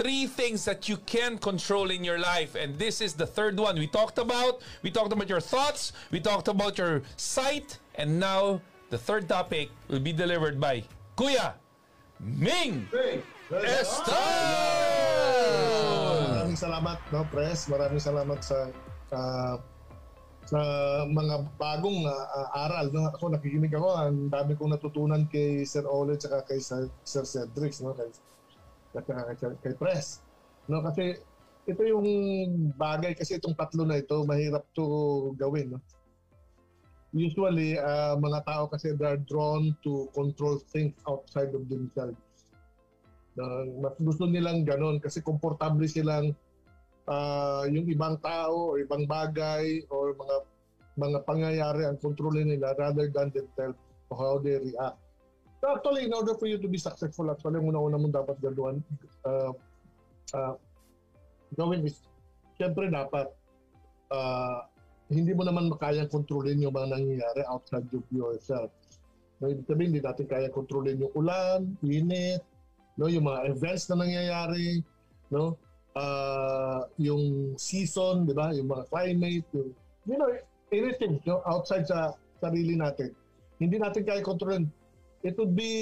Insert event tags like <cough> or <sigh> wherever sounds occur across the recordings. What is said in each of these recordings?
three things that you can control in your life. And this is the third one we talked about. We talked about your thoughts, we talked about your sight, and now the third topic will be delivered by Kuya Ming Estal! Maraming salamat, no, Press. Maraming salamat sa ah, sa mga bagong ah, aral. No? Ako nakikinig ako, ang dami kong natutunan kay Sir Ole at kay Sir, Sir Cedric, no? kay, at saka kay, Press. No? Kasi ito yung bagay, kasi itong tatlo na ito, mahirap to gawin. No? Usually, ah, mga tao kasi they are drawn to control things outside of themselves. Na mas gusto nilang ganon kasi komportable silang ah, yung ibang tao o ibang bagay o mga mga pangyayari ang kontrolin nila rather than themselves o how they react. So actually, in order for you to be successful, actually, ang una-una mo dapat gawin, uh, uh, gawin is, syempre dapat, uh, hindi mo naman makayang kontrolin yung mga nangyayari outside of yourself. No, ibig sabihin, hindi natin kaya kontrolin yung ulan, init, no, yung mga events na nangyayari, no, uh, yung season, di ba, yung mga climate, yung, you know, anything no, outside sa sarili natin. Hindi natin kaya kontrolin. It would be,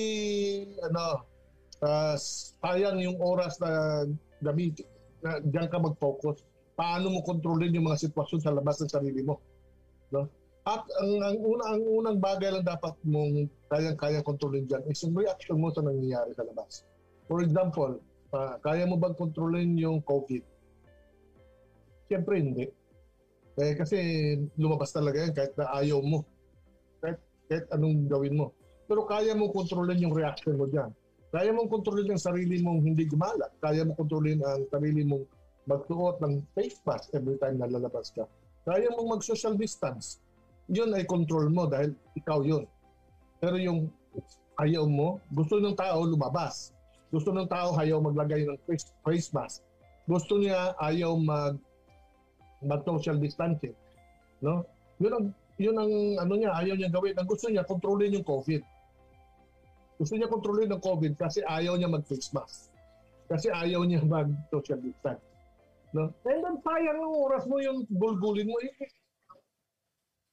ano, uh, sayang yung oras na gamit, na diyan ka mag-focus. Paano mo kontrolin yung mga sitwasyon sa labas ng sarili mo. No? At ang, ang, una, ang unang bagay lang dapat mong kayang-kaya kontrolin dyan is yung reaction mo sa nangyayari sa labas. For example, uh, kaya mo bang kontrolin yung COVID? Siyempre hindi. Eh, kasi lumabas talaga yan kahit na ayaw mo. Kahit, kahit anong gawin mo. Pero kaya mo kontrolin yung reaction mo dyan. Kaya mong kontrolin ang sarili mong hindi gumala. Kaya mo kontrolin ang sarili mong magsuot ng face mask every time na lalabas ka. Kaya mong mag-social distance. Yun ay control mo dahil ikaw yun. Pero yung ayaw mo, gusto ng tao lumabas. Gusto ng tao ayaw maglagay ng face, face mask. Gusto niya ayaw mag mag-social distancing. No? Yun ang, yun ang ano niya, ayaw niya gawin. Ang gusto niya, kontrolin yung COVID. Gusto niya kontrolin ng COVID kasi ayaw niya mag-face mask. Kasi ayaw niya <laughs> mag-social distance. No? And then sayang ng oras mo yung gulgulin mo. Eh,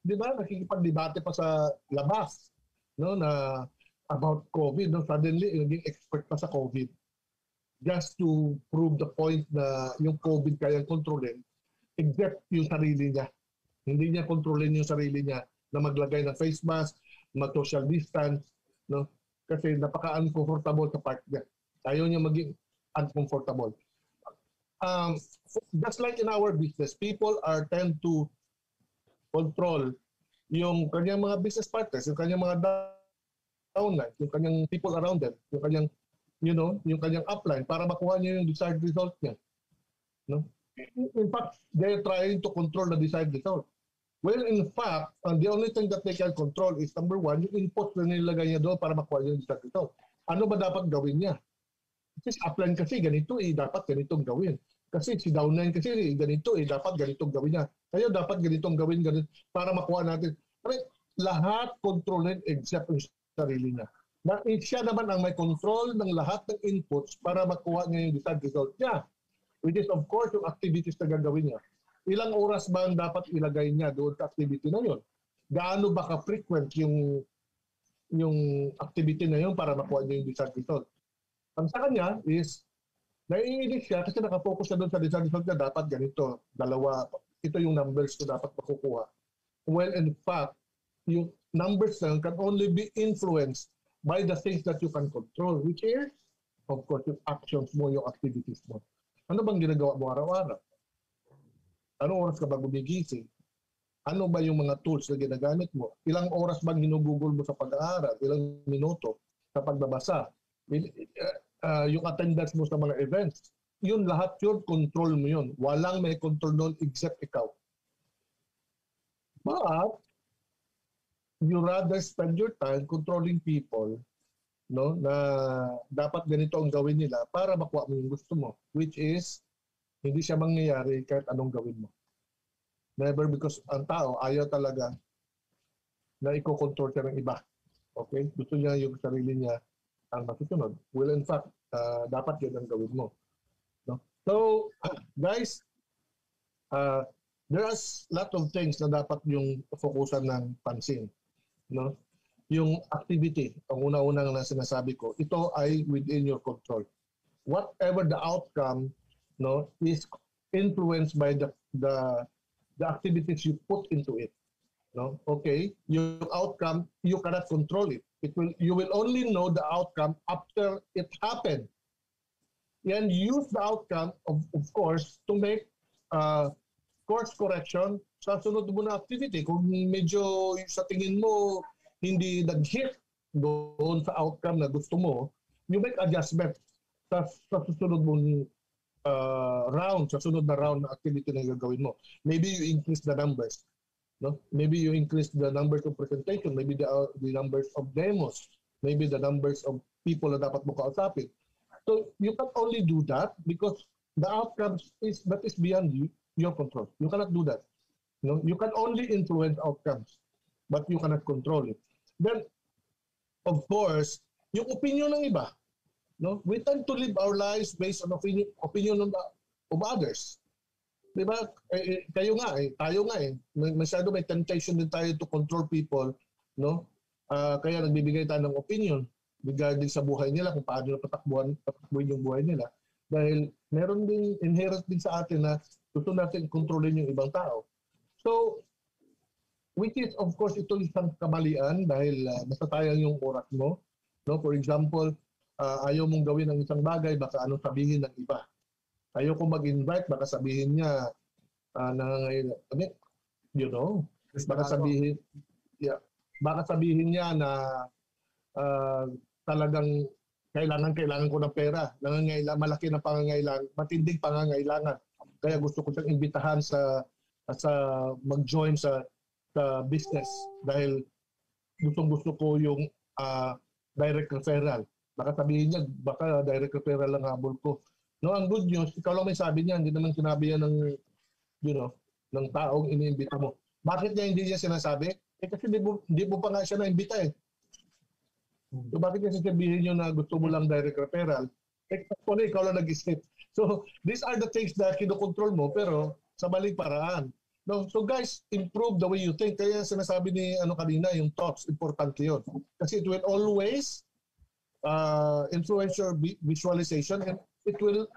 di ba? Nakikipag-debate pa sa labas no na about COVID. No? Suddenly, naging expert pa sa COVID just to prove the point na yung COVID kayang kontrolin except yung sarili niya. Hindi niya kontrolin yung sarili niya na maglagay ng face mask, mag-social distance, no? Kasi napaka-uncomfortable sa part niya. Ayaw niya maging uncomfortable. Um, just like in our business, people are tend to control yung kanyang mga business partners, yung kanyang mga downline, yung kanyang people around them, yung kanyang, you know, yung kanyang upline para makuha niya yung desired result niya. No? in fact, they're trying to control the desired result. Well, in fact, uh, the only thing that they can control is number one, yung input na nilagay niya doon para makuha yung desired result. Ano ba dapat gawin niya? Kasi upline kasi ganito eh, dapat ganitong gawin. Kasi si downline kasi eh, ganito eh, dapat ganitong gawin niya. Kaya dapat ganitong gawin ganito para makuha natin. Kasi lahat kontrolin except yung sarili niya. Na, eh, siya naman ang may control ng lahat ng inputs para makuha niya yung desired result niya which is of course yung activities na gagawin niya. Ilang oras ba ang dapat ilagay niya doon sa activity na yun? Gaano ba ka-frequent yung yung activity na yun para makuha niya yung desired result? Ang sa kanya is, naiinis siya kasi nakafocus siya doon sa desired result niya, dapat ganito, dalawa, ito yung numbers na dapat makukuha. Well, in fact, yung numbers na can only be influenced by the things that you can control, which is, of course, yung actions mo, yung activities mo. Ano bang ginagawa mo araw-araw? Anong oras ka ba gumigising? Ano ba yung mga tools na ginagamit mo? Ilang oras bang hinugugol mo sa pag-aaral? Ilang minuto sa pagbabasa? Uh, yung attendance mo sa mga events? Yun lahat yun, control mo yun. Walang may control nun except ikaw. But, you rather spend your time controlling people no na dapat ganito ang gawin nila para makuha mo yung gusto mo which is hindi siya mangyayari kahit anong gawin mo never because ang tao ayaw talaga na iko-control siya ng iba okay gusto niya yung sarili niya ang masusunod well in fact uh, dapat yun ang gawin mo No? So, <clears throat> guys, uh, there's lot of things na dapat yung fokusan ng pansin. No? Yung activity, ang una-unang na sinasabi ko, ito ay within your control. Whatever the outcome no, is influenced by the, the, the activities you put into it. No? Okay, your outcome, you cannot control it. It will, you will only know the outcome after it happened. And use the outcome, of, of course, to make uh, course correction sa sunod mo na activity. Kung medyo sa tingin mo hindi nag-hit doon sa outcome na gusto mo, you make adjustment sa, sa susunod mong uh, round, sa sunod na round na activity na gagawin mo. Maybe you increase the numbers. No? Maybe you increase the numbers of presentation, maybe the, uh, the numbers of demos, maybe the numbers of people na dapat mo kausapin. So you can only do that because the outcomes is that is beyond you, your control. You cannot do that. No, you can only influence outcomes, but you cannot control it. Then, of course, yung opinion ng iba, no, we tend to live our lives based on opinion, opinion of, of others. Di ba? Eh, eh, kayo nga eh, tayo nga eh. May, masyado may temptation din tayo to control people, no? Uh, kaya nagbibigay tayo ng opinion regarding sa buhay nila, kung paano patakbuhan, patakbuhin yung buhay nila. Dahil meron din, inherent din sa atin na gusto natin kontrolin yung ibang tao. So, which is of course ito isang kamalian dahil uh, nasatayang yung oras mo. No? For example, uh, ayaw mong gawin ang isang bagay, baka anong sabihin ng iba. Ayaw kong mag-invite, baka sabihin niya, uh, nangangailangan, I mean, you know, baka sabihin, yeah, baka sabihin niya na uh, talagang kailangan kailangan ko ng pera. Nangangailangan malaki na pangangailangan, matinding pangangailangan. Kaya gusto ko siyang imbitahan sa sa mag-join sa sa business dahil gustong gusto ko yung uh, direct referral. Baka sabihin niya, baka direct referral lang habol ko. No, ang good news, ikaw lang may sabi niya, hindi naman sinabi yan ng, you know, ng taong iniimbita mo. Bakit niya hindi niya sinasabi? Eh kasi hindi mo, hindi mo pa nga siya na-imbita eh. So bakit niya sasabihin niyo na gusto mo lang direct referral? Eh actually, ikaw lang nag-isip. So these are the things na kinokontrol mo pero sa maling paraan. No, so guys, improve the way you think. Kaya sinasabi ni ano kanina, yung thoughts, importante 'yon. Kasi it will always uh, influence your visualization and it will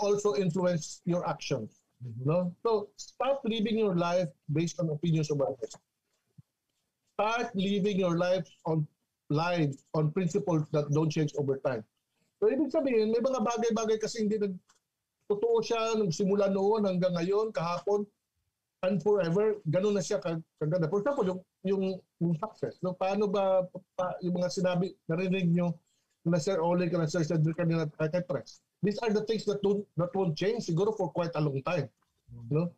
also influence your actions. No? So start living your life based on opinions of others. Start living your life on lives on principles that don't change over time. So, ibig sabihin, may mga bagay-bagay kasi hindi nag totoo siya simula noon hanggang ngayon, kahapon, and forever, ganun na siya kaganda. For example, yung, yung, yung success. No? Paano ba pa, yung mga sinabi, narinig nyo na Sir Ole ka na Sir Cedric kanina kay Tres. These are the things that, don't, that won't change siguro for quite a long time. No?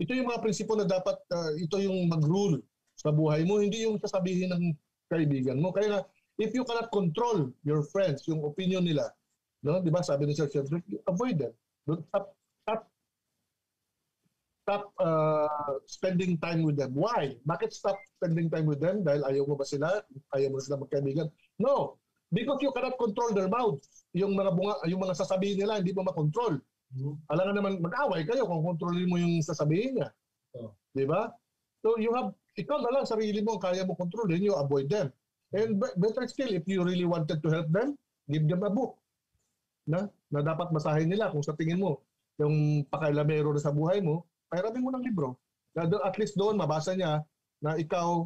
Ito yung mga prinsipo na dapat, uh, ito yung mag-rule sa buhay mo, hindi yung sasabihin ng kaibigan mo. Kaya if you cannot control your friends, yung opinion nila, no? 'Di ba? Sabi ni Sir Cedric, avoid them. Don't stop stop stop uh, spending time with them. Why? Bakit stop spending time with them? Dahil ayaw mo ba sila? Ayaw mo sila magkaibigan? No. Because you cannot control their mouths. Yung mga bunga, yung mga sasabihin nila, hindi mo makontrol. Mm-hmm. Alam nga naman, mag-away kayo kung kontrolin mo yung sasabihin niya. Oh. Di ba? So you have ikaw na lang sarili mo kaya mo kontrolin, you avoid them. And better still, if you really wanted to help them, give them a book. Na, na dapat basahin nila kung sa tingin mo yung pakailamero na sa buhay mo, pairamin mo ng libro. Na at least doon mabasa niya na ikaw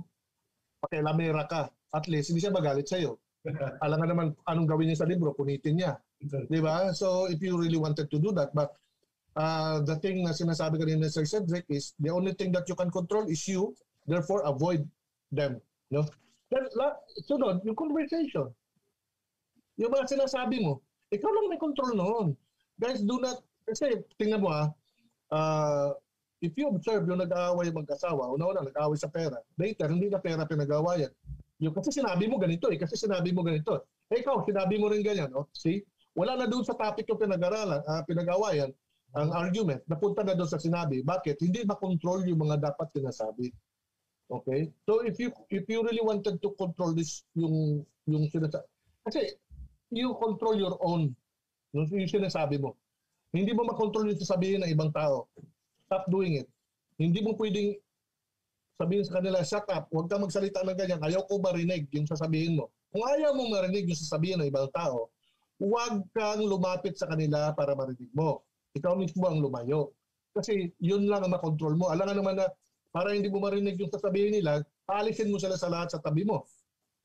pakailamera ka. At least hindi siya magalit sa iyo. <laughs> Alam nga naman anong gawin niya sa libro, punitin niya. Di ba? So if you really wanted to do that, but uh, the thing na sinasabi kanina ni Sir Cedric is the only thing that you can control is you Therefore, avoid them. No? Then, la, sunod, yung conversation. Yung mga sinasabi mo, ikaw lang may control noon. Guys, do not, kasi tingnan mo ah, uh, if you observe yung nag-aaway mag-asawa, una-una nag-aaway sa pera, later, hindi na pera pinag-aawayan. Yung kasi sinabi mo ganito eh, kasi sinabi mo ganito. Eh ikaw, sinabi mo rin ganyan. Oh, see? Wala na doon sa topic yung pinag-aralan, uh, pinag-awayan, ang argument, napunta na doon sa sinabi. Bakit? Hindi makontrol yung mga dapat sinasabi. Okay? So if you if you really wanted to control this yung yung sinasa kasi you control your own Yung, yung sinasabi mo. Hindi mo makontrol yung sasabihin ng ibang tao. Stop doing it. Hindi mo pwedeng sabihin sa kanila, shut up, huwag kang magsalita ng ganyan, ayaw ko marinig yung sasabihin mo. Kung ayaw mo marinig yung sasabihin ng ibang tao, huwag kang lumapit sa kanila para marinig mo. Ikaw mismo ang lumayo. Kasi yun lang ang makontrol mo. Alam nga naman na para hindi mo marinig yung sasabihin nila, alisin mo sila sa lahat sa tabi mo.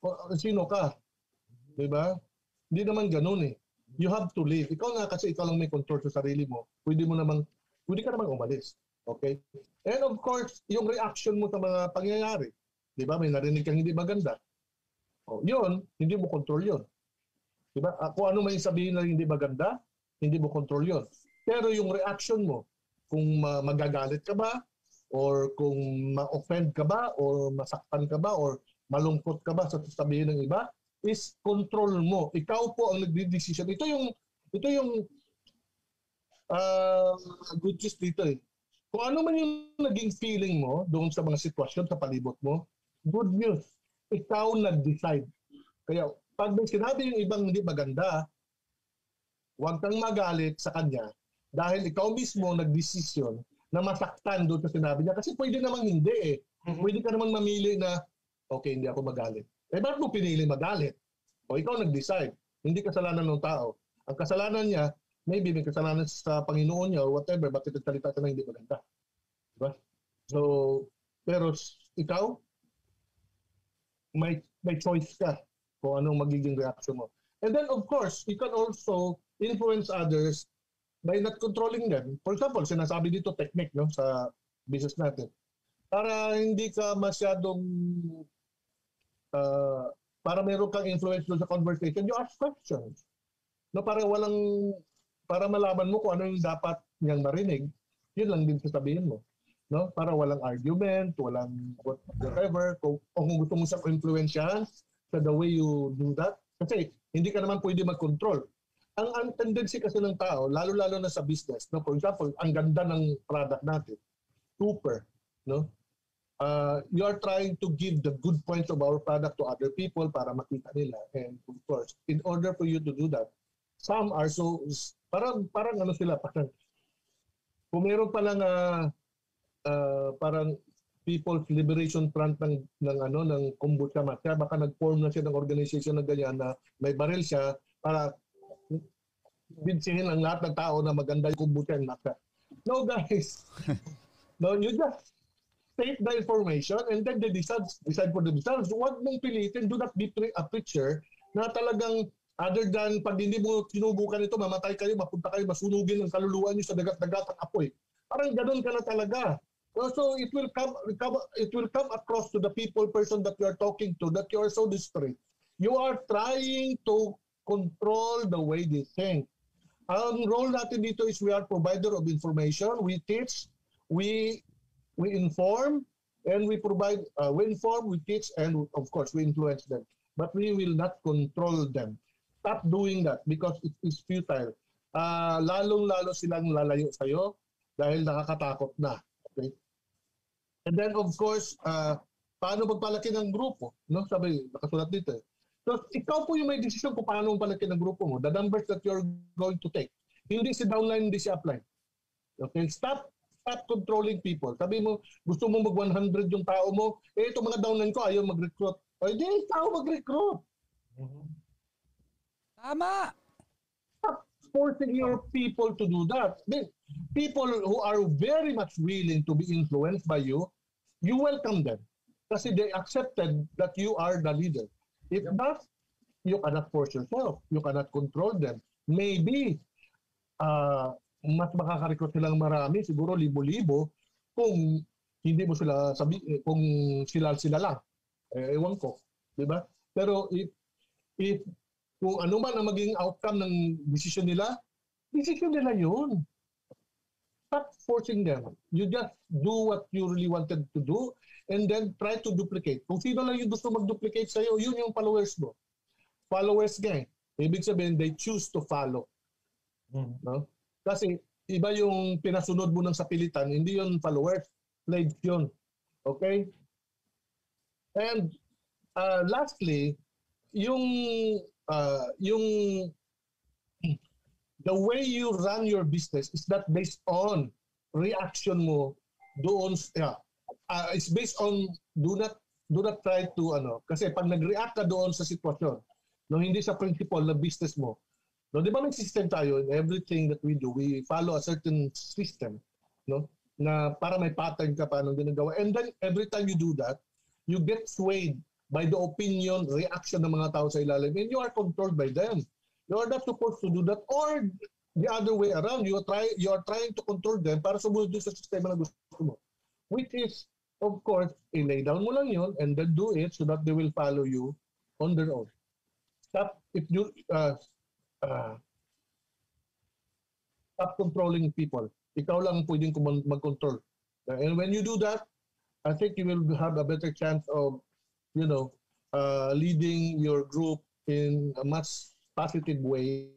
O, sino ka? Di ba? Hindi naman ganun eh. You have to live. Ikaw nga kasi ikaw lang may control sa sarili mo. Pwede mo naman, pwede ka naman umalis. Okay? And of course, yung reaction mo sa mga pangyayari. Di ba? May narinig kang hindi maganda. O, yun, hindi mo control yun. Di ba? Ah, Kung ano may sabihin na hindi maganda, hindi mo control yun. Pero yung reaction mo, kung ma- magagalit ka ba, or kung ma-offend ka ba, or masaktan ka ba, or malungkot ka ba sa sasabihin ng iba, is control mo. Ikaw po ang nagdi-decision. Ito yung ito yung uh, good news dito eh. Kung ano man yung naging feeling mo doon sa mga sitwasyon sa palibot mo, good news. Ikaw nag-decide. Kaya pag may sinabi yung ibang hindi maganda, huwag kang magalit sa kanya dahil ikaw mismo nagdesisyon na masaktan doon sa sinabi niya. Kasi pwede namang hindi eh. Pwede ka namang mamili na, okay, hindi ako magalit. Eh, bakit mo pinili magalit? O ikaw nag-decide. Hindi kasalanan ng tao. Ang kasalanan niya, maybe may kasalanan sa Panginoon niya or whatever, bakit nagsalita ka na hindi maganda. Diba? So, pero ikaw, may, may choice ka kung anong magiging reaction mo. And then, of course, you can also influence others by not controlling them. For example, sinasabi dito technique no, sa business natin. Para hindi ka masyadong uh, para meron kang influence sa conversation, you ask questions. No, para walang para malaman mo kung ano yung dapat niyang marinig, yun lang din sasabihin mo. No? Para walang argument, walang what- whatever. Kung, kung gusto mo siyang influensyahan sa the way you do that. Kasi hindi ka naman pwede mag-control. Ang, ang tendency kasi ng tao, lalo-lalo na sa business, no? for example, ang ganda ng product natin, super, no? uh, you are trying to give the good points of our product to other people para makita nila. And of course, in order for you to do that, some are so, parang, parang ano sila, parang, kung meron palang uh, uh, parang People's Liberation Front ng, ng ano ng kombucha matcha, baka nag-form na siya ng organization na ganyan na may baril siya para binsihin ang lahat ng tao na maganda yung kombucha ng matcha. No guys. <laughs> no, you just take the information and then they decide, decide for themselves. Huwag mong pilitin, do not be pre- a preacher na talagang other than pag hindi mo sinubukan ito, mamatay kayo, mapunta kayo, masunugin ang kaluluwa niyo sa dagat-dagat ng apoy. Parang ganun ka na talaga. So it will come, it will come across to the people person that you are talking to that you are so discreet. You are trying to control the way they think. Ang role natin dito is we are provider of information. We teach, we we inform, and we provide, uh, we inform, we teach, and of course, we influence them. But we will not control them. Stop doing that because it is futile. Uh, lalong-lalo silang lalayo sa'yo dahil nakakatakot na. Okay? And then, of course, uh, paano magpalaki ng grupo? No? Sabi, nakasulat dito. eh. So, ikaw po yung may desisyon kung paano magpalaki ng grupo mo. The numbers that you're going to take. Hindi si downline, hindi si upline. Okay? Stop stop controlling people. Sabi mo, gusto mo mag 100 yung tao mo, eh ito mga downline ko ayaw mag-recruit. O hindi, ikaw mag-recruit. Tama! Stop forcing your people to do that. People who are very much willing to be influenced by you, you welcome them. Kasi they accepted that you are the leader. If not, you cannot force yourself. You cannot control them. Maybe, uh, mas makaka-recruit silang marami, siguro libo-libo, kung hindi mo sila sabi eh, kung sila sila lang. Eh, ewan ko, 'di ba? Pero if if kung ano man ang maging outcome ng decision nila, decision nila 'yun. Stop forcing them. You just do what you really wanted to do and then try to duplicate. Kung sino lang yung gusto mag-duplicate sa'yo, yun yung followers mo. Followers nga eh. Ibig sabihin, they choose to follow. No? Kasi iba yung pinasunod mo ng sapilitan, hindi yun followers, pledge yun. Okay? And uh, lastly, yung uh, yung <clears throat> the way you run your business is not based on reaction mo doon yeah, uh, it's based on do not do not try to ano kasi pag nag-react ka doon sa sitwasyon no hindi sa principle ng business mo no di ba may system tayo in everything that we do we follow a certain system no na para may pattern ka paano ginagawa. And then every time you do that you get swayed by the opinion reaction ng mga tao sa ilalim and you are controlled by them you are not supposed to do that or the other way around you are try you are trying to control them para sumunod sa sistema na gusto mo which is of course, i-lay down mo lang yun and then do it so that they will follow you on their own. Stop if you uh, uh, stop controlling people. Ikaw lang pwedeng mag-control. And when you do that, I think you will have a better chance of, you know, uh, leading your group in a much positive way,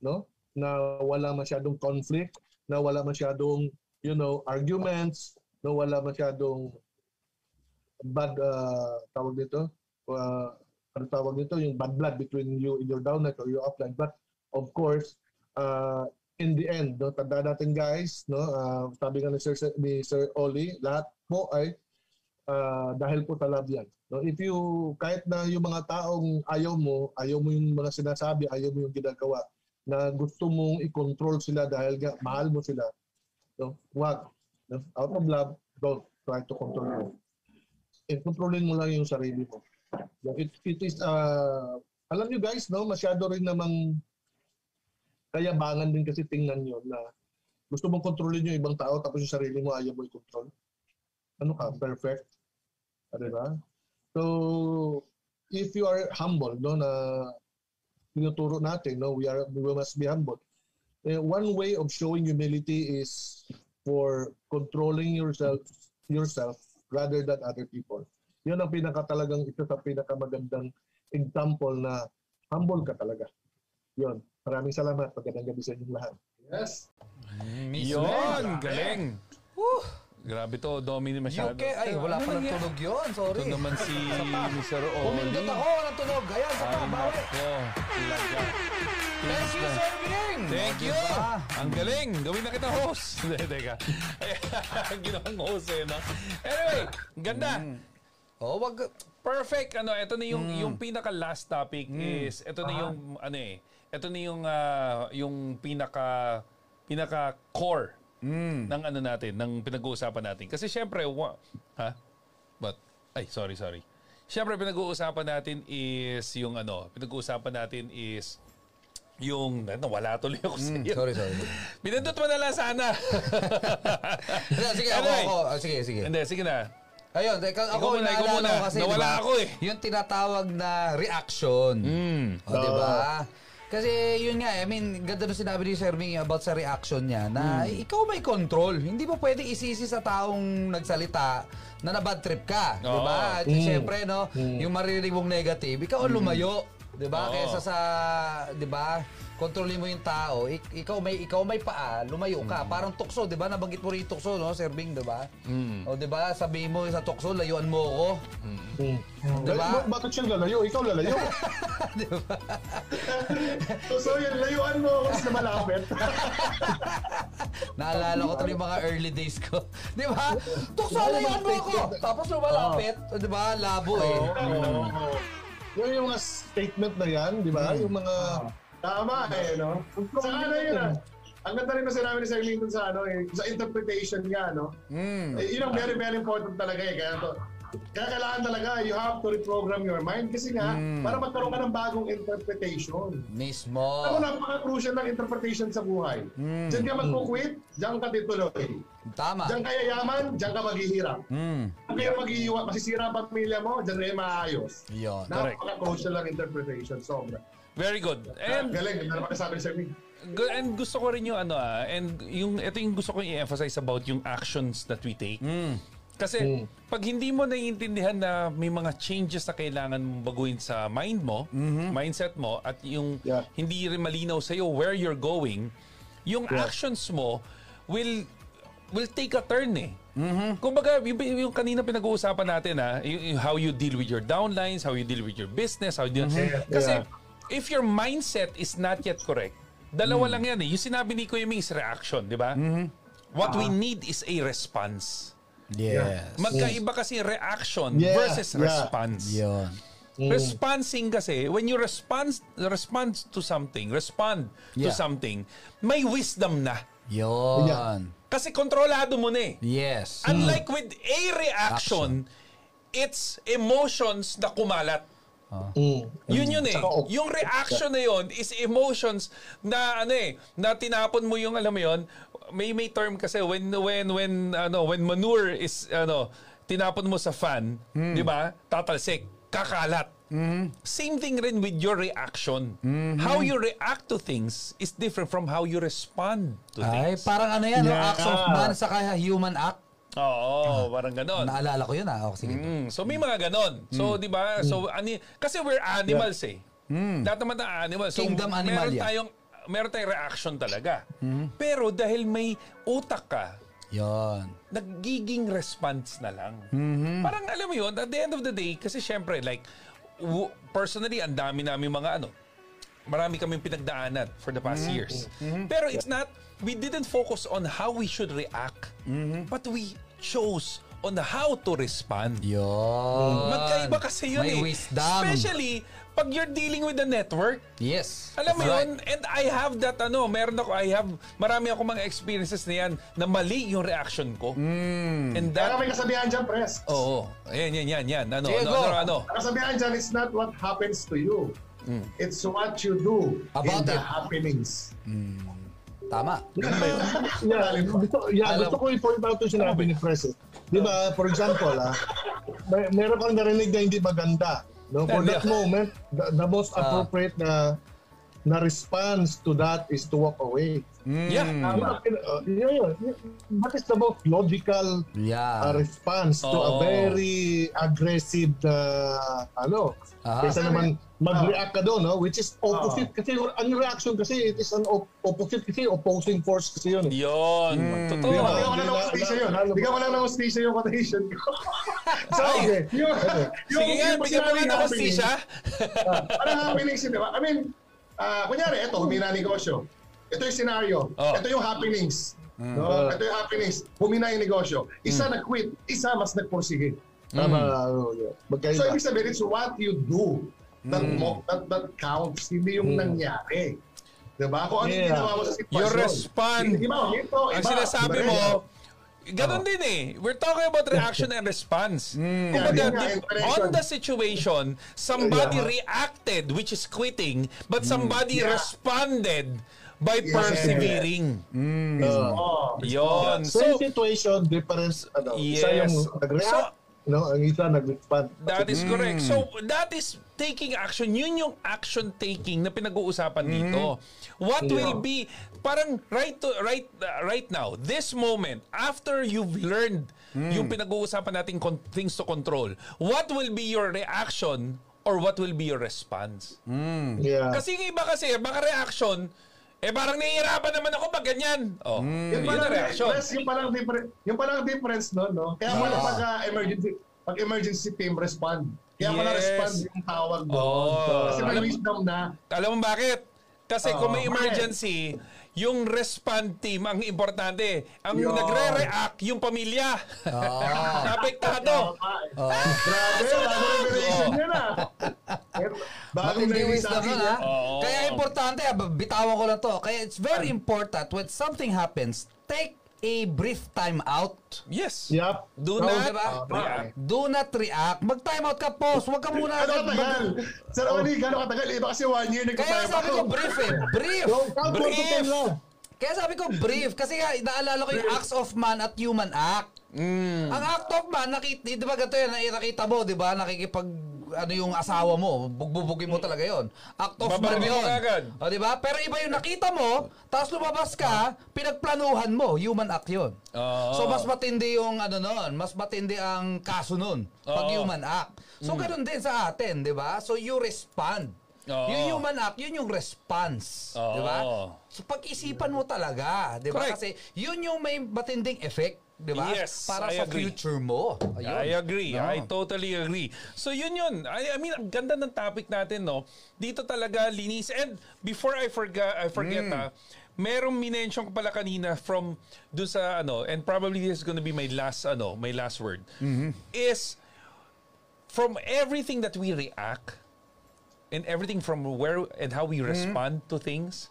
no? Na wala masyadong conflict, na wala masyadong, you know, arguments, no wala masyadong bad uh, tawag dito uh, ano tawag dito yung bad blood between you and your downline or your upline but of course uh, in the end no tanda natin guys no uh, sabi nga ni Sir ni Sir Oli lahat po ay uh, dahil po talab yan no if you kahit na yung mga taong ayaw mo ayaw mo yung mga sinasabi ayaw mo yung ginagawa na gusto mong i-control sila dahil ga, mahal mo sila no wag out of love, don't try to control mo. And controlin mo lang yung sarili mo. It, it is, uh, alam nyo guys, no, masyado rin namang kayabangan din kasi tingnan nyo na gusto mong kontrolin yung ibang tao tapos yung sarili mo ayaw mo i-control. Ano ka? Perfect. Ah, diba? So, if you are humble, no, na tinuturo natin, no, we are we must be humble. Uh, one way of showing humility is for controlling yourself yourself rather than other people. Yun ang pinaka talagang ito sa pinakamagandang example na humble ka talaga. Yun. Maraming salamat. Magandang gabi sa inyong lahat. Yes. Yun! Galing! Woo! Grabe to, Domini masyado. UK, ay wala pa ng tunog yun. Sorry. Ito naman si <laughs> Mr. Oli. Pumindot ako ng tunog. Ayan, sa pa, bawi. Thank you, Sir Bing! Thank you! Diba? Ang galing! Gawin na kita host! <laughs> Hindi, teka. <laughs> Ginawang host eh, no? Anyway, ganda. Oh, wag... Perfect. Ano, ito na yung yung pinaka last topic is ito na yung ano eh. Ito na yung ah, yung pinaka pinaka core ng ano natin, ng pinag-uusapan natin. Kasi syempre, wa, ha? But ay, sorry, sorry. Syempre pinag-uusapan natin is yung ano, pinag-uusapan natin is yung nawala tuloy ako sa iyo. Sorry, sorry. Pinindot mo na lang sana. Sige, ako, Anyway. ako. Ah, Sige, sige. Hindi, sige na. Ayun, Ikaw ako muna, ikaw muna. kasi, Nawala diba, ako eh. Yung tinatawag na reaction. Mm. O, di ba? Kasi yun nga, I mean, ganda nung sinabi ni Sir Ming about sa reaction niya na ikaw may control. Hindi mo pwede isisi sa taong nagsalita na na-bad trip ka. Di ba? At Siyempre, no, yung maririnig mong negative, ikaw ang lumayo. Di ba? Oo. Kaysa sa, di ba, kontrolin mo yung tao, ik- ikaw may ikaw may paa, lumayo ka. Parang tukso, 'di ba? Nabanggit mo rin yung tukso, no, Sir Bing, 'di ba? O 'di ba? Sabihin mo sa tukso, layuan mo ako. Mm. Diba? Ba- bakit siya lalayo? Ikaw lalayo. <laughs> so, so yun, layuan mo kasi na malapit. <laughs> Naalala ko tuloy yung mga early days ko. <laughs> 'Di ba? Tukso, layuan mo ako. Tapos lumalapit, 'di ba? Labo eh. Oo. Yung, yung mga statement na yan, di ba? Yung mga... Tama eh, no? Sa ano yun ah. Ang ganda rin na sinabi ni Sir Lincoln sa ano eh, sa interpretation nga, no? Mm. Eh, yun ang very, very important talaga eh. Kaya, to, kaya kailangan talaga, you have to reprogram your mind kasi nga, para magkaroon ka ng bagong interpretation. Mismo. Ako napaka-crucial ng interpretation sa buhay. Diyan ka magkukwit, diyan ka tituloy. Tama. Diyan ka yayaman, diyan ka maghihirap. Mm. Diyan ka maghihiwa, masisira ang pamilya mo, diyan ka maayos. Yun. Correct. Napaka-crucial ng interpretation. Sobra. Very good. And Galing, ni Sir Mig. Gu- and gusto ko rin yung ano ah, and yung ito yung gusto ko i-emphasize about yung actions that we take. Kasi pag hindi mo naiintindihan na may mga changes na kailangan mong baguhin sa mind mo, mindset mo at yung Yeah. hindi rin malinaw sa iyo where you're going, yung actions mo will will take a turn eh. Kumbaga, yung, yung kanina pinag-uusapan natin ha, yung, yung how you deal with your downlines, how you deal with your business, how you deal... Kasi Yeah. If your mindset is not yet correct, Dalawa lang yan eh. Yung sinabi ni Kuya Ming is reaction, di ba? What we need is a response. Yes. Magkaiba kasi reaction Yeah, versus yeah. response. Yun. Responsing kasi, when you respond, respond to something, respond to Yeah. something, may wisdom na. Yun. Yeah. Kasi kontrolado mo na eh. Yes. Unlike with a reaction, it's emotions na kumalat. Mm. Yun yun eh. Oh, Yung reaction na yun is emotions na ano eh, na tinapon mo yung alam mo yun, may may term kasi when when when ano when manure is ano tinapon mo sa fan, Hmm. 'di ba? Tatalsik, kakalat. Same thing rin with your reaction. Mm-hmm. How you react to things is different from how you respond to Ay, things. parang ano yan, no? Yeah. acts of man sa kaya human act. Oo, parang ganon. Naalala ko yun ah. Okay, sige. Mm, so may mga ganon. So 'di ba? So ani kasi we're animals eh. Lahat naman ng animals. So Kingdom animal meron yan. tayong meron tayong reaction talaga. Pero dahil may utak ka, Yun. nagiging response na lang. Mm-hmm. Parang alam mo yun, at the end of the day, kasi syempre, like, w- personally, ang dami namin mga ano, marami kaming pinagdaanan for the past Mm-hmm. years. Pero it's not, we didn't focus on how we should react, Mm-hmm. but we chose on how to respond. Yun. Magkaiba kasi yun May eh. wisdom. Especially, pag you're dealing with the network, Yes. alam mo yun, and I have that ano, meron ako, I have, marami ako mga experiences na yan, na mali yung reaction ko. Mm. And Kaya that, may kasabihan dyan, Pres. oo, ayan, yan, yan, yan, ano, Sige, ano, ano, ano. Ang kasabihan dyan, it's not what happens to you. It's what you do About in the it. happenings. Tama. <laughs> Yeah, gusto, yeah, Alam- gusto ko i-point out yung sinabi ni Pres. eh. Di ba, for example, ah, may, meron kang narinig na hindi maganda. No? For that moment, the, the most Ah. appropriate na na response to that is to walk away. Yeah. Tama. Uh, yeah, yeah. That is the most logical Yeah. uh, response to a very aggressive na ano. Aha. Kaysa naman mag-react ka doon, no? which is opposite. Kasi ang reaction kasi, it is an op- opposite kasi, opposing force kasi yun. eh. Yun, totoo. Di ba? Bigyan ko lang ng Na- hostisya yun. Bigyan ko lang ng hostisya yung quotation ko. so, Okay. yung, yung, Sige nga, bigyan mo nga ng happening, hostisya. ah, Parang happenings, di ba? I mean, ah, kunyari, ito, humina negosyo. Ito yung scenario. Oh. Ito yung happenings. No? Ito yung happenings. Humina yung negosyo. Isa nag-quit, isa mas nagpursige. Tama. yeah. So, ibig sabihin, it's what you do that, Mm. mo, that, that counts, hindi yung nangyari. Diba? Kung ano yung Yeah. ginawa mo sa sitwasyon. You respond. Iba, ito, Ang iba. sinasabi Iba mo, Ganon din eh. We're talking about reaction and response. Kumbaga, Yeah, yeah, on the situation, somebody Yeah. reacted, which is quitting, but somebody Yeah. responded by Yeah. persevering. Oh. Yon. Same So, situation, difference. Ano, Isa Yes. yung nag-react, So- no? ang isa nag-respond. That is correct. So, that is taking action. Yun yung action taking na pinag-uusapan dito. What will be parang right to right uh, right now, this moment after you've learned yung pinag-uusapan nating con- things to control, what will be your reaction or what will be your response? Yeah. Kasi yung iba kasi, baka reaction, eh parang nahihirapan naman ako pag ganyan. Oh, Yung yun palang ang reaction. yung palang difference, yung palang difference no, no. Kaya pala pag ah, emergency pag emergency team respond. Kaya Yes. respond yung tawag doon. Oh. Kasi may Alam- wisdom na. Alam mo bakit? Kasi Oo, kung may bakit? Yung respond team ang importante. Ang Yun. nagre-react, yung pamilya. <laughs> Apektado. Oh. Grabe, bago revelation Oo. yun ah. Bagong wisdom yun. ha? Oo. Kaya importante, ah, bitawan ko lang to. Kaya it's very important when something happens, take a brief time out. Yes. Yup. Do Oh, not diba? react. Do not react. Mag-time out ka, pause. Huwag ka muna. Gano'ng mag- katagal? Sir Oli, gano'ng katagal? Iba kasi one year Kaya nagpa-time sabi ko brief eh. Brief. Brief. Kaya sabi ko brief. Kasi nga, naalala ko yung acts of man at human act. Mm. Ang act of man, nakita, di ba ganito yan, nakita mo, di ba, nakikipag, ano yung asawa mo, bugbubugin mo talaga yon. Act of Babalikin mo yun. agad. O, di ba? Pero iba yung nakita mo, tapos lumabas ka, pinagplanuhan mo, human act yun. Oo. So, mas matindi yung, ano nun, mas matindi ang kaso nun, pag Oo. human act. So, ganun din sa atin, di ba? So, you respond. Oo. Yung human act, yun yung response. Oo. Di ba? So pag-isipan mo talaga. Di ba? Correct. Kasi yun yung may matinding effect. Di ba? Yes, Para I sa agree. future mo. Ayun. I agree. No. I totally agree. So yun yun. I, I mean, ang ganda ng topic natin, no? Dito talaga linis. And before I forget, I forget Mm. ah, merong minention ko pala kanina from do sa ano, and probably this is gonna be my last ano, my last word. Mm-hmm. Is from everything that we react and everything from where and how we Mm-hmm. respond to things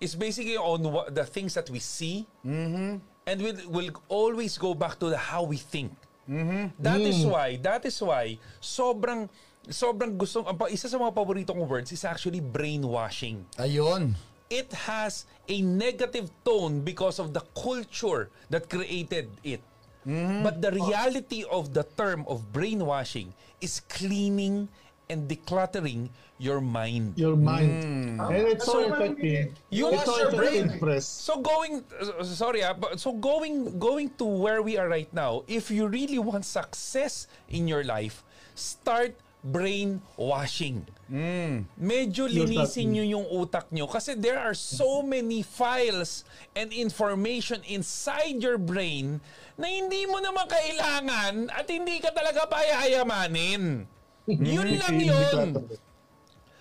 is basically on what, the things that we see Mm-hmm. And we'll, we'll always go back to the how we think. Mm-hmm. That Mm. is why, that is why sobrang sobrang ang pa- isa sa mga paborito kong words is actually brainwashing. Ayun. It has a negative tone because of the culture that created it. Mm-hmm. But the reality of the term of brainwashing is cleaning and decluttering your mind. Your mind. Mm. And it's so, So, effective. You it's wash so your brain. Press. So going uh, sorry ah, but so going going to where we are right now, if you really want success in your life, start brainwashing. Medyo Your linisin thought. nyo yung utak nyo kasi there are so many files and information inside your brain na hindi mo naman kailangan at hindi ka talaga payayamanin. Yun lang yun.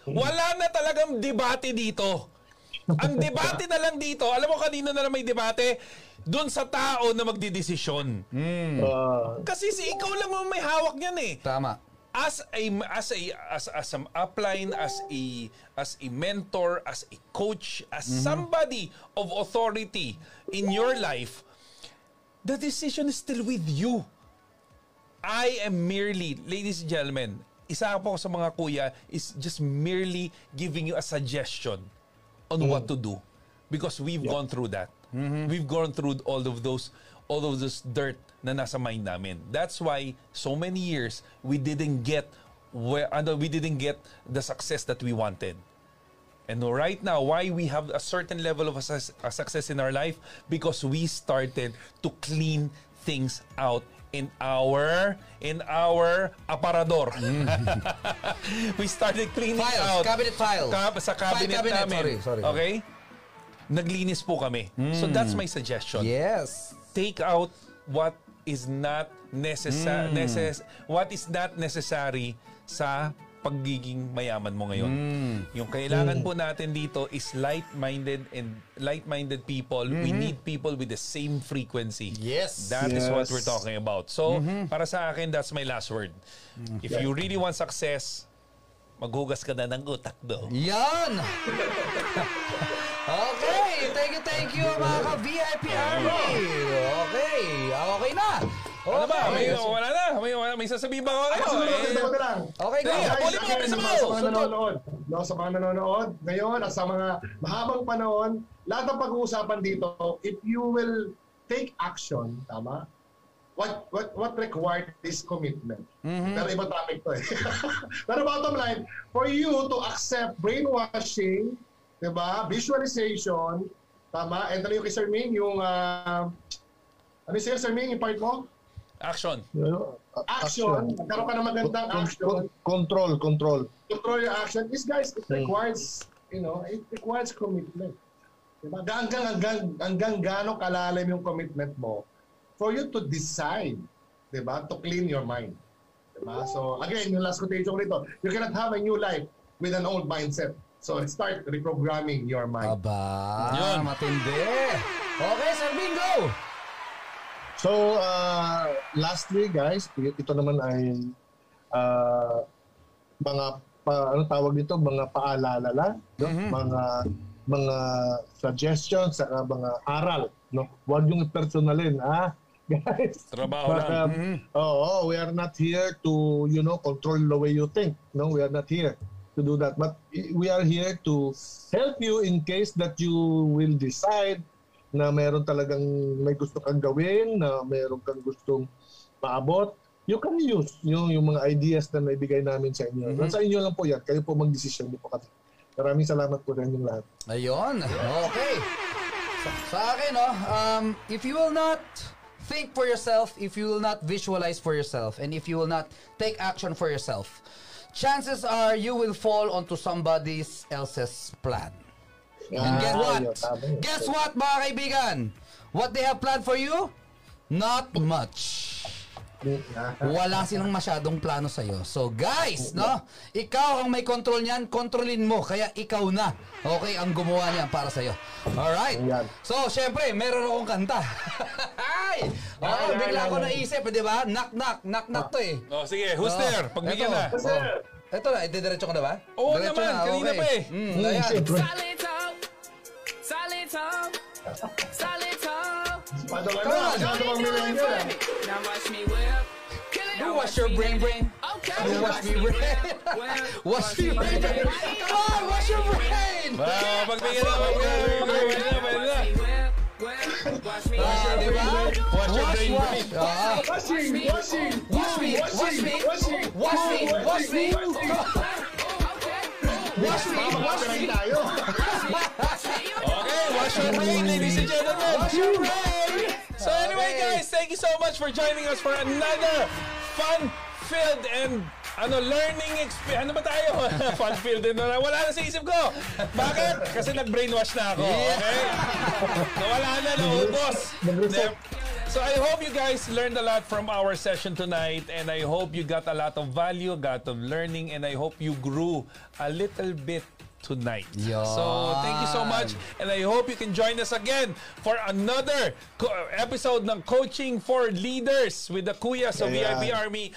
Wala na talagang debate dito. Ang debate na lang dito, alam mo kanino na lang may debate? Doon sa tao na magdidesisyon. Uh, Kasi si ikaw lang ang may hawak niyan eh. Tama. As a as a as as an upline, as a as a mentor, as a coach, as somebody of authority in your life, the decision is still with you. I am merely, ladies and gentlemen, isa po sa mga kuya is just merely giving you a suggestion on what to do because we've gone through that. We've gone through all of those all of this dirt na nasa mind namin. That's why so many years we didn't get where ano, we didn't get the success that we wanted. And right now, why we have a certain level of a, a success in our life? Because we started to clean things out in our in our aparador. <laughs> we started cleaning Files, out cabinet file. Kab- sa cabinet, File cabinet, namin. sorry, sorry. Okay? Naglinis po kami. So that's my suggestion Yes. take out what is not necessary necess- what is not necessary sa pagiging mayaman mo ngayon. Yung kailangan po natin dito is light-minded and light-minded people. We need people with the same frequency. Yes. That is what Yes. we're talking about. So, para sa akin, that's my last word. If you really want success, maghugas ka na ng utak do. Yan! <laughs> okay, thank you, thank you mga ka-VIP Army. Okay, okay na. Ano ba? May, wala na. May, wala, may sasabihin ba ako? Ay, Ano? sunod, Eh, lang. Okay, go. Habulin mo, bisa mo. Sa mga nanonood, no, sa mga nanonood ngayon at sa mga mahabang panahon, lahat ng pag-uusapan dito, if you will take action, tama? What what what required is commitment. Pero iba topic to eh. <laughs> Pero bottom line, for you to accept brainwashing, 'di ba? Visualization, tama? And ano yung kay Sir Ming, yung uh, ano yung Sir Ming, yung part mo? Action. Action. Magkaroon ka ng magandang action. con- control, control. control your action is guys it Hmm. requires you know it requires commitment diba hanggang hanggang hanggang gaano kalalim yung commitment mo for you to decide diba to clean your mind diba so again yung last quotation ko rito you cannot have a new life with an old mindset so start reprogramming your mind Aba, Yun. matindi. Okay, Sir Bingo. So, uh, lastly guys, ito naman ay uh, mga pa, ano tawag dito, mga paalala lang, no? mga mga suggestions saka mga aral, no? Huwag yung personalin, ah. <laughs> Guys, Trabaho But, lang. um, Oo, we are not here to, you know, control the way you think. No, we are not here to do that. But we are here to help you in case that you will decide na meron talagang may gusto kang gawin, na meron kang gustong maabot. You can use yung, yung mga ideas na naibigay namin sa inyo. Sa inyo lang po yan. Kayo po mag-decision. Hindi po kami. Maraming salamat po rin yung lahat. Ayun. Okay. Sa, sa akin, no, um, if you will not think for yourself, if you will not visualize for yourself, and if you will not take action for yourself, chances are you will fall onto somebody else's plan. And guess Ah, what? Guess what, mga kaibigan? What they have planned for you? Not much. Wala silang masyadong plano sa'yo. So guys, no? Ikaw ang may control niyan, kontrolin mo. Kaya ikaw na. Okay, ang gumawa niyan para sa'yo. Alright. Ayan. So, syempre, meron akong kanta. <laughs> Ay! Oh, Ay, bigla ay. naisip, di ba? Knock, knock, knock, knock to eh. Oh, sige, who's Oh, there? Pagbigyan eto. na. Sir, Ito na, ididiretso ko na ba? Oo Diretso naman, kanina pa eh. Mm, ayan. Siyempre. Solid talk. Solid talk. Solid talk. paano ka Come na? on. Masyado kang millennial ah. Now watch me whip. Kill it. You Now wash your me brain, whip. brain. Okay. You wash me brain. Whip. Wash me brain. Come on, wash your brain. Ah, pagbigyan na, pagbigyan na, pagbigyan na, pagbigyan na. Watch me whip. Whip. Watch me Ah, whip. di ba? Wash your brain, wash. brain. Ah. Washing, washing, Wash me, wash me, washing, wash me, wash me, Okay. Wash me, wash me. tayo. Okay, wash your brain, ladies and gentlemen. Your brain. So anyway, guys, thank you so much for joining us for another fun-filled and ano learning experience. Ano ba tayo? <laughs> fun-filled uh, wala na sa isip ko. Bakit? Kasi nag-brainwash na ako. Okay? Nawala na, naubos. So I hope you guys learned a lot from our session tonight and I hope you got a lot of value, got of learning and I hope you grew a little bit tonight. Yan. So thank you so much and I hope you can join us again for another co- episode ng Coaching for Leaders with the Kuyas of Ayan. VIP Army